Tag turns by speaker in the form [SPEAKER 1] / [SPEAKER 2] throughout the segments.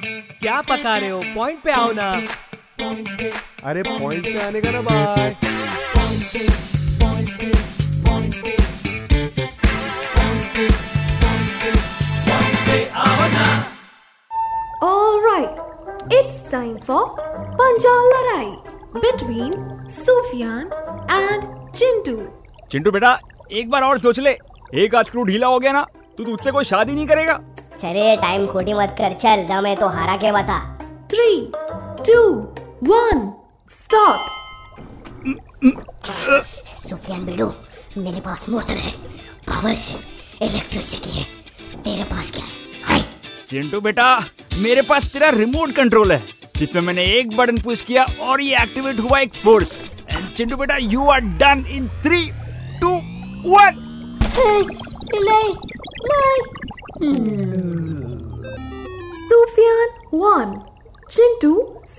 [SPEAKER 1] क्या पका रहे हो? पॉइंट पे आओ ना।
[SPEAKER 2] अरे पॉइंट पे आने का ना bye
[SPEAKER 3] Alright, it's time for Panjal Larai between Sufyan and Chintu.
[SPEAKER 4] Chintu बेटा एक बार और सोच ले। एक आध स्क्रू ढीला हो गया ना तू तुझसे कोई शादी नहीं करेगा।
[SPEAKER 5] चले टाइम खोटी मत कर चल दम है तो हारा के बता?
[SPEAKER 3] Three, two, one, start.
[SPEAKER 5] Sufyan बेडू मेरे पास मोटर है पावर है इलेक्ट्रिसिटी है तेरे पास क्या है? हाय।
[SPEAKER 4] चिंटू बेटा मेरे पास तेरा रिमोट कंट्रोल है जिसमें मैंने एक बटन पुश किया और ये एक्टिवेट हुआ एक फोर्स एंड चिंटू बेटा you are done in three two one
[SPEAKER 5] नहीं नहीं।
[SPEAKER 3] Sufyan 1, Chintu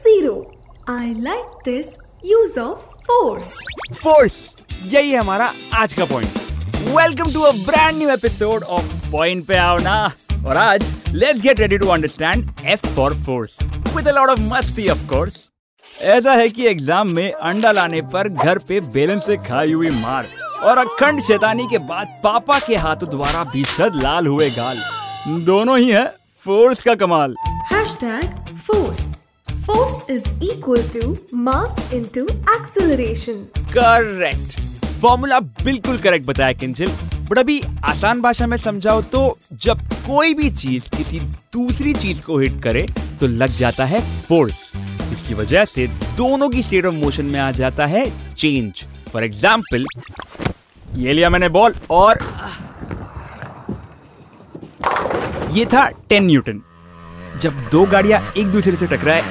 [SPEAKER 3] 0. I like this use of force.
[SPEAKER 4] Force यही हमारा आज का point welcome to a brand new episode of point पे आओ ना और आज let's get ready to understand F for force with a lot of मस्ती ऑफ़ कोर्स ऐसा है कि एग्ज़ाम में अंडा लाने पर घर पे बेलन से खाई हुई मार. और अखंड शैतानी के बाद पापा के हाथों द्वारा भीषद लाल हुए गाल। दोनों ही है फोर्स का कमाल।
[SPEAKER 3] Force. Force is equal to mass into acceleration.
[SPEAKER 4] Correct formula बिल्कुल करेक्ट बताया किंजल। बट अभी आसान भाषा में समझाओ तो जब कोई भी चीज़ किसी दूसरी चीज़ को हिट करे तो लग जाता है फोर्स इसकी वजह से दोनों की स्टेट ऑफ़ मोशन में आ जाता है चेंज फॉर एग्ज़ाम्पल ये लिया मैंने बॉल और ये था 10 न्यूटन। जब दो गाड़ियाँ एक दूसरे से टकराए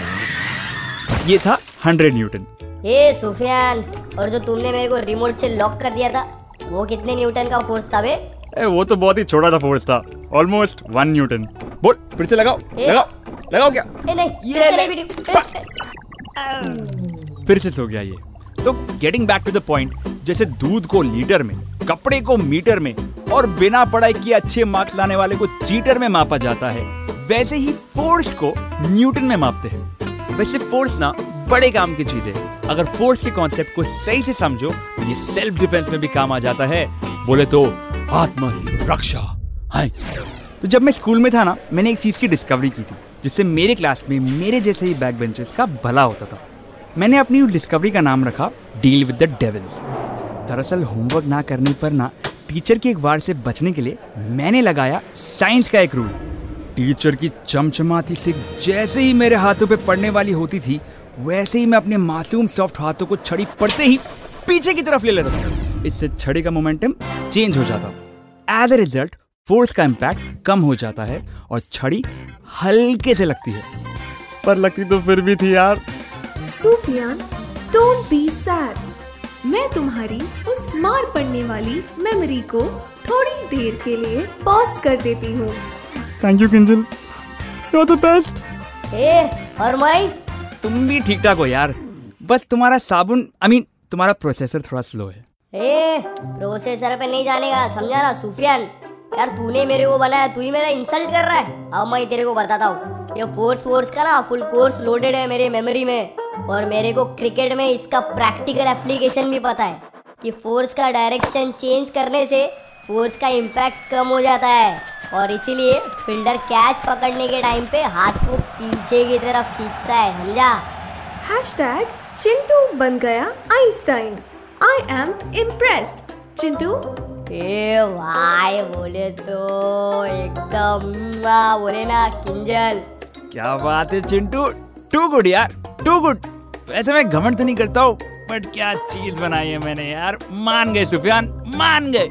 [SPEAKER 4] ये था 100 न्यूटन।
[SPEAKER 5] ए सुफियान और जो तुमने मेरे को रिमोट से लॉक कर दिया था वो कितने न्यूटन का फोर्स था बे?
[SPEAKER 4] ए, वो तो बहुत ही छोटा सा फोर्स था। Almost one newton. बोल फिर से लगाओ
[SPEAKER 5] ए?
[SPEAKER 4] लगाओ लगाओ क्या?
[SPEAKER 5] ए नहीं
[SPEAKER 4] ये
[SPEAKER 5] ये नहीं।
[SPEAKER 4] ले।
[SPEAKER 5] वीडियो ए,
[SPEAKER 4] फिर से सो गया ये। तो getting back to the point जैसे दूध को लीटर में, कपड़े को मीटर में और बिना पढ़ाई किए अच्छे मार्क्स लाने वाले को चीटर में मापा जाता है, वैसे ही फोर्स को न्यूटन में मापते हैं। वैसे फोर्स ना बड़े काम की चीज़ है। अगर फोर्स के कॉन्सेप्ट को सही से समझो तो ये सेल्फ डिफेंस में भी काम आ जाता है। बोले तो आत्म सुरक्षा हाय। तो जब मैं स्कूल में था ना, मैंने एक चीज़ की डिस्कवरी की थी, जिससे मेरे क्लास में मेरे जैसे ही बैक बेंचेस का भला होता था। मैंने अपनी उस डिस्कवरी का नाम रखा डील विद द डेविल्स दरअसल होमवर्क ना करने पर ना टीचर की एक वार से बचने के लिए मैंने लगाया साइंस का एक रूल टीचर की चमचमाती स्टिक जैसे ही मेरे हाथों पे पड़ने वाली होती थी, वैसे ही मैं अपने मासूम सॉफ्ट हाथों को छड़ी पड़ते ही पीछे की तरफ़ ले लेता था। इससे छड़ी का मोमेंटम चेंज हो जाता। एज ए रिज़ल्ट फोर्स का इम्पैक्ट कम हो जाता है और छड़ी हल्के से लगती है। पर लगती तो फिर भी थी यार।
[SPEAKER 3] Sufyan, don't be sad. मैं तुम्हारी उस मार पड़ने वाली मेमोरी को थोड़ी देर के लिए पॉज कर देती हूँ।
[SPEAKER 4] Thank you Kinjal you are the best
[SPEAKER 5] ए और मैं
[SPEAKER 4] तुम भी ठीक ठाक हो यार। बस तुम्हारा साबुन आई मीन तुम्हारा प्रोसेसर थोड़ा स्लो है।
[SPEAKER 5] ए प्रोसेसर पे नहीं जानेगा समझा ना सुफियान? यार तूने मेरे को बनाया तू ही मेरा इंसल्ट कर रहा है। अब मैं तेरे को बताता हूँ। ये फोर्स फोर्स का ना फुल कोर्स लोडेड है मेरे मेमोरी में। और मेरे को क्रिकेट में इसका प्रैक्टिकल एप्लीकेशन भी पता है कि फोर्स का डायरेक्शन चेंज करने से फोर्स का इम्पैक्ट कम हो जाता है। और इसीलिए फील्डर कैच पकड़ने के टाइम पे हाथ को पीछे की तरफ़ खींचता है समझा?
[SPEAKER 3] हैशटैग चिंटू बन गया Einstein. I am impressed Chintu?
[SPEAKER 5] ए भाई बोले तो एकदम बोले ना किंजल।
[SPEAKER 4] क्या बात है चिंटू? टू गुड यार टू गुड। वैसे मैं घमंड तो नहीं करता हूँ बट क्या चीज़ बनाई है मैंने यार। मान गए सुफियान मान गए।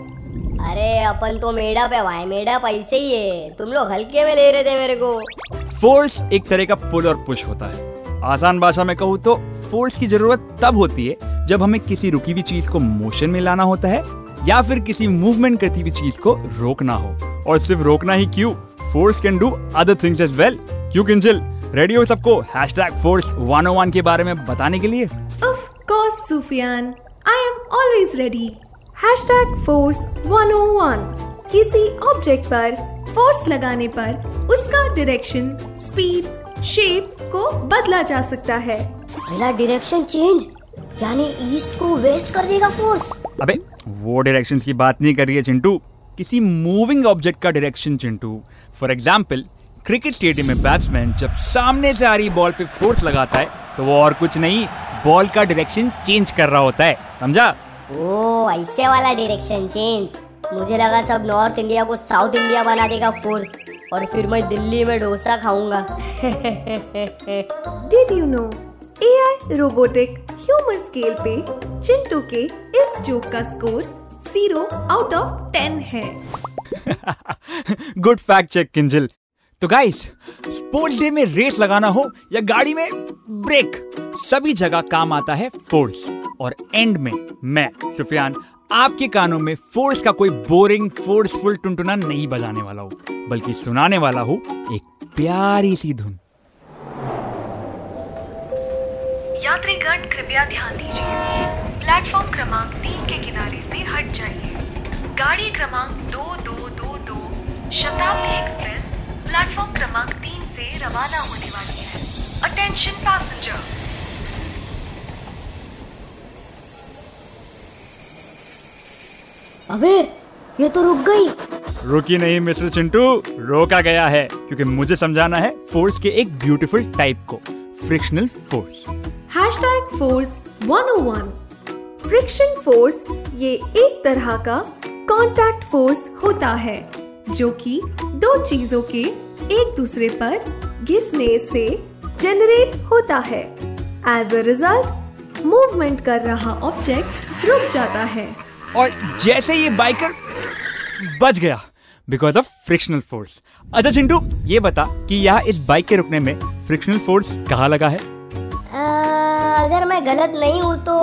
[SPEAKER 5] अरे अपन तो मेडअप है भाई मेडअप ऐसे ही है। तुम लोग हल्के में ले रहे थे मेरे को।
[SPEAKER 4] फोर्स एक तरह का पुल और पुश होता है। आसान भाषा में कहूँ तो फोर्स की ज़रूरत तब होती है जब हमें किसी रुकी हुई चीज़ को मोशन में लाना होता है या फिर किसी मूवमेंट करती हुई चीज़ को रोकना हो। और सिर्फ़ रोकना ही क्यों? Force can do other things as well क्यों किंजल? रेडी सबको hashtag force one O one के बारे में बताने के लिए
[SPEAKER 3] Of course, Sufyan. I am always ready. Hashtag Force 101. किसी ऑब्जेक्ट पर फोर्स लगाने पर उसका डायरेक्शन स्पीड शेप को बदला जा सकता है
[SPEAKER 5] पहला डायरेक्शन चेंज यानी ईस्ट को वेस्ट कर देगा फोर्स
[SPEAKER 4] अबे वो डायरेक्शंस की बात नहीं कर रही है चिंटू किसी मूविंग ऑब्जेक्ट का direction Chintu for example cricket stadium में बैट्समैन जब सामने से आ रही बॉल पे फोर्स लगाता है तो वो और कुछ नहीं बॉल का डायरेक्शन चेंज कर रहा होता है। समझा?
[SPEAKER 5] ओ ऐसे वाला डायरेक्शन चेंज मुझे लगा सब नॉर्थ इंडिया को साउथ इंडिया बना देगा फोर्स और फिर मैं दिल्ली में डोसा खाऊँगा।
[SPEAKER 3] Did you know AI robotic humour scale पे चिंटू के इस जोक का score zero out of ten है?
[SPEAKER 4] गुड फैक्ट चेक किंजल तो गाइस स्पोर्ट्स डे में रेस लगाना हो या गाड़ी में ब्रेक सभी जगह काम आता है फोर्स और एंड में मैं, सुफियान, आपके कानों में फोर्स का कोई बोरिंग फोर्सफुल टुनटुना नहीं बजाने वाला हूँ, बल्कि सुनाने वाला हूँ एक प्यारी सी धुन।
[SPEAKER 6] यात्रीगण, कृपया ध्यान दीजिए। प्लेटफॉर्म क्रमांक तीन के किनारे से हट जाइए। गाड़ी क्रमांक दो दो दो दो, शताब्दी एक्सप्रेस प्लेटफॉर्म क्रमांक तीन से रवाना होने वाली है। अटेंशन पैसेंजर
[SPEAKER 5] अबे ये तो रुक गई।
[SPEAKER 4] रुकी नहीं मिस्टर चिंटू। रोका गया है क्योंकि मुझे समझाना है फोर्स के एक ब्यूटीफुल टाइप को frictional force.
[SPEAKER 3] Hashtag force 101 friction force ये एक तरह का कांटेक्ट फोर्स होता है। जो कि दो चीज़ों के एक दूसरे पर घिसने से जनरेट होता है। एज अ रिज़ल्ट मूवमेंट कर रहा ऑब्जेक्ट रुक जाता है।
[SPEAKER 4] और जैसे ये बाइकर बच गया बिकॉज़ ऑफ़ फ्रिक्शनल फोर्स अच्छा चिंटू ये बता कि यहाँ इस बाइक के रुकने में फ्रिक्शनल फोर्स कहाँ लगा है?
[SPEAKER 5] आ, अगर मैं गलत नहीं हूँ तो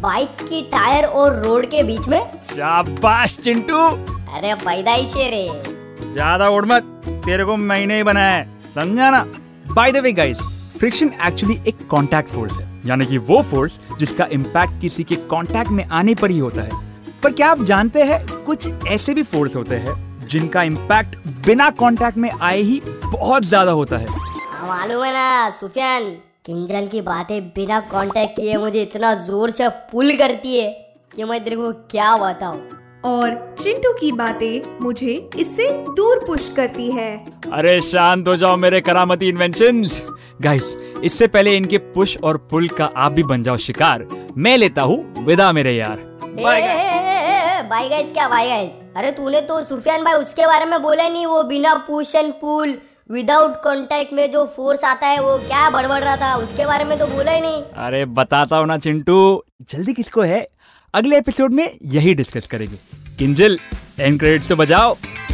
[SPEAKER 5] बाइक की टायर और रोड के बीच में?
[SPEAKER 4] शाबाश चिंटू।
[SPEAKER 5] अरे पैदाइश है रे।
[SPEAKER 4] ज़्यादा उड़ मत तेरे को मैंने ही बनाया है समझा ना? By the way guys friction actually एक कांटेक्ट फोर्स है यानी कि वो फोर्स जिसका इम्पैक्ट किसी के कांटेक्ट में आने पर ही होता है। पर क्या आप जानते हैं कुछ ऐसे भी फोर्स होते हैं जिनका इम्पैक्ट बिना कांटेक्ट में आए ही बहुत ज़्यादा होता है?
[SPEAKER 5] हाँ, मालूम है ना सुफियान। किंजल की बातें बिना कांटेक्ट किए मुझे इतना ज़ोर से पुल करती है कि मैं तेरे को क्या बताऊँ?
[SPEAKER 3] और चिंटू की बातें मुझे इससे दूर पुश करती है।
[SPEAKER 4] अरे शांत हो जाओ मेरे करामती इन्वेंशंस गाइस इससे पहले इनके पुश और पुल का आप भी बन जाओ शिकार। मैं लेता हूँ विदा मेरे यार। बाय
[SPEAKER 5] गाइस क्या बाई गाइस अरे तूने तो सुफियान भाई उसके बारे में बोला नहीं वो बिना push and pull without contact में जो फोर्स आता है वो क्या बड़बड़ रहा था? उसके बारे में तो बोला ही नहीं।
[SPEAKER 4] अरे बताता हूँ ना चिंटू। जल्दी किसको है? अगले एपिसोड में यही डिस्कस करेंगे। किंजल एंड क्रेडिट्स तो बजाओ।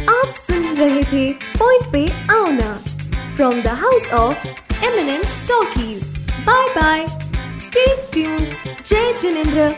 [SPEAKER 3] आप सुन रहे थे पॉइंट पे आओ ना। From the house of eminent talkies bye bye stay tuned जय जिनेंद्र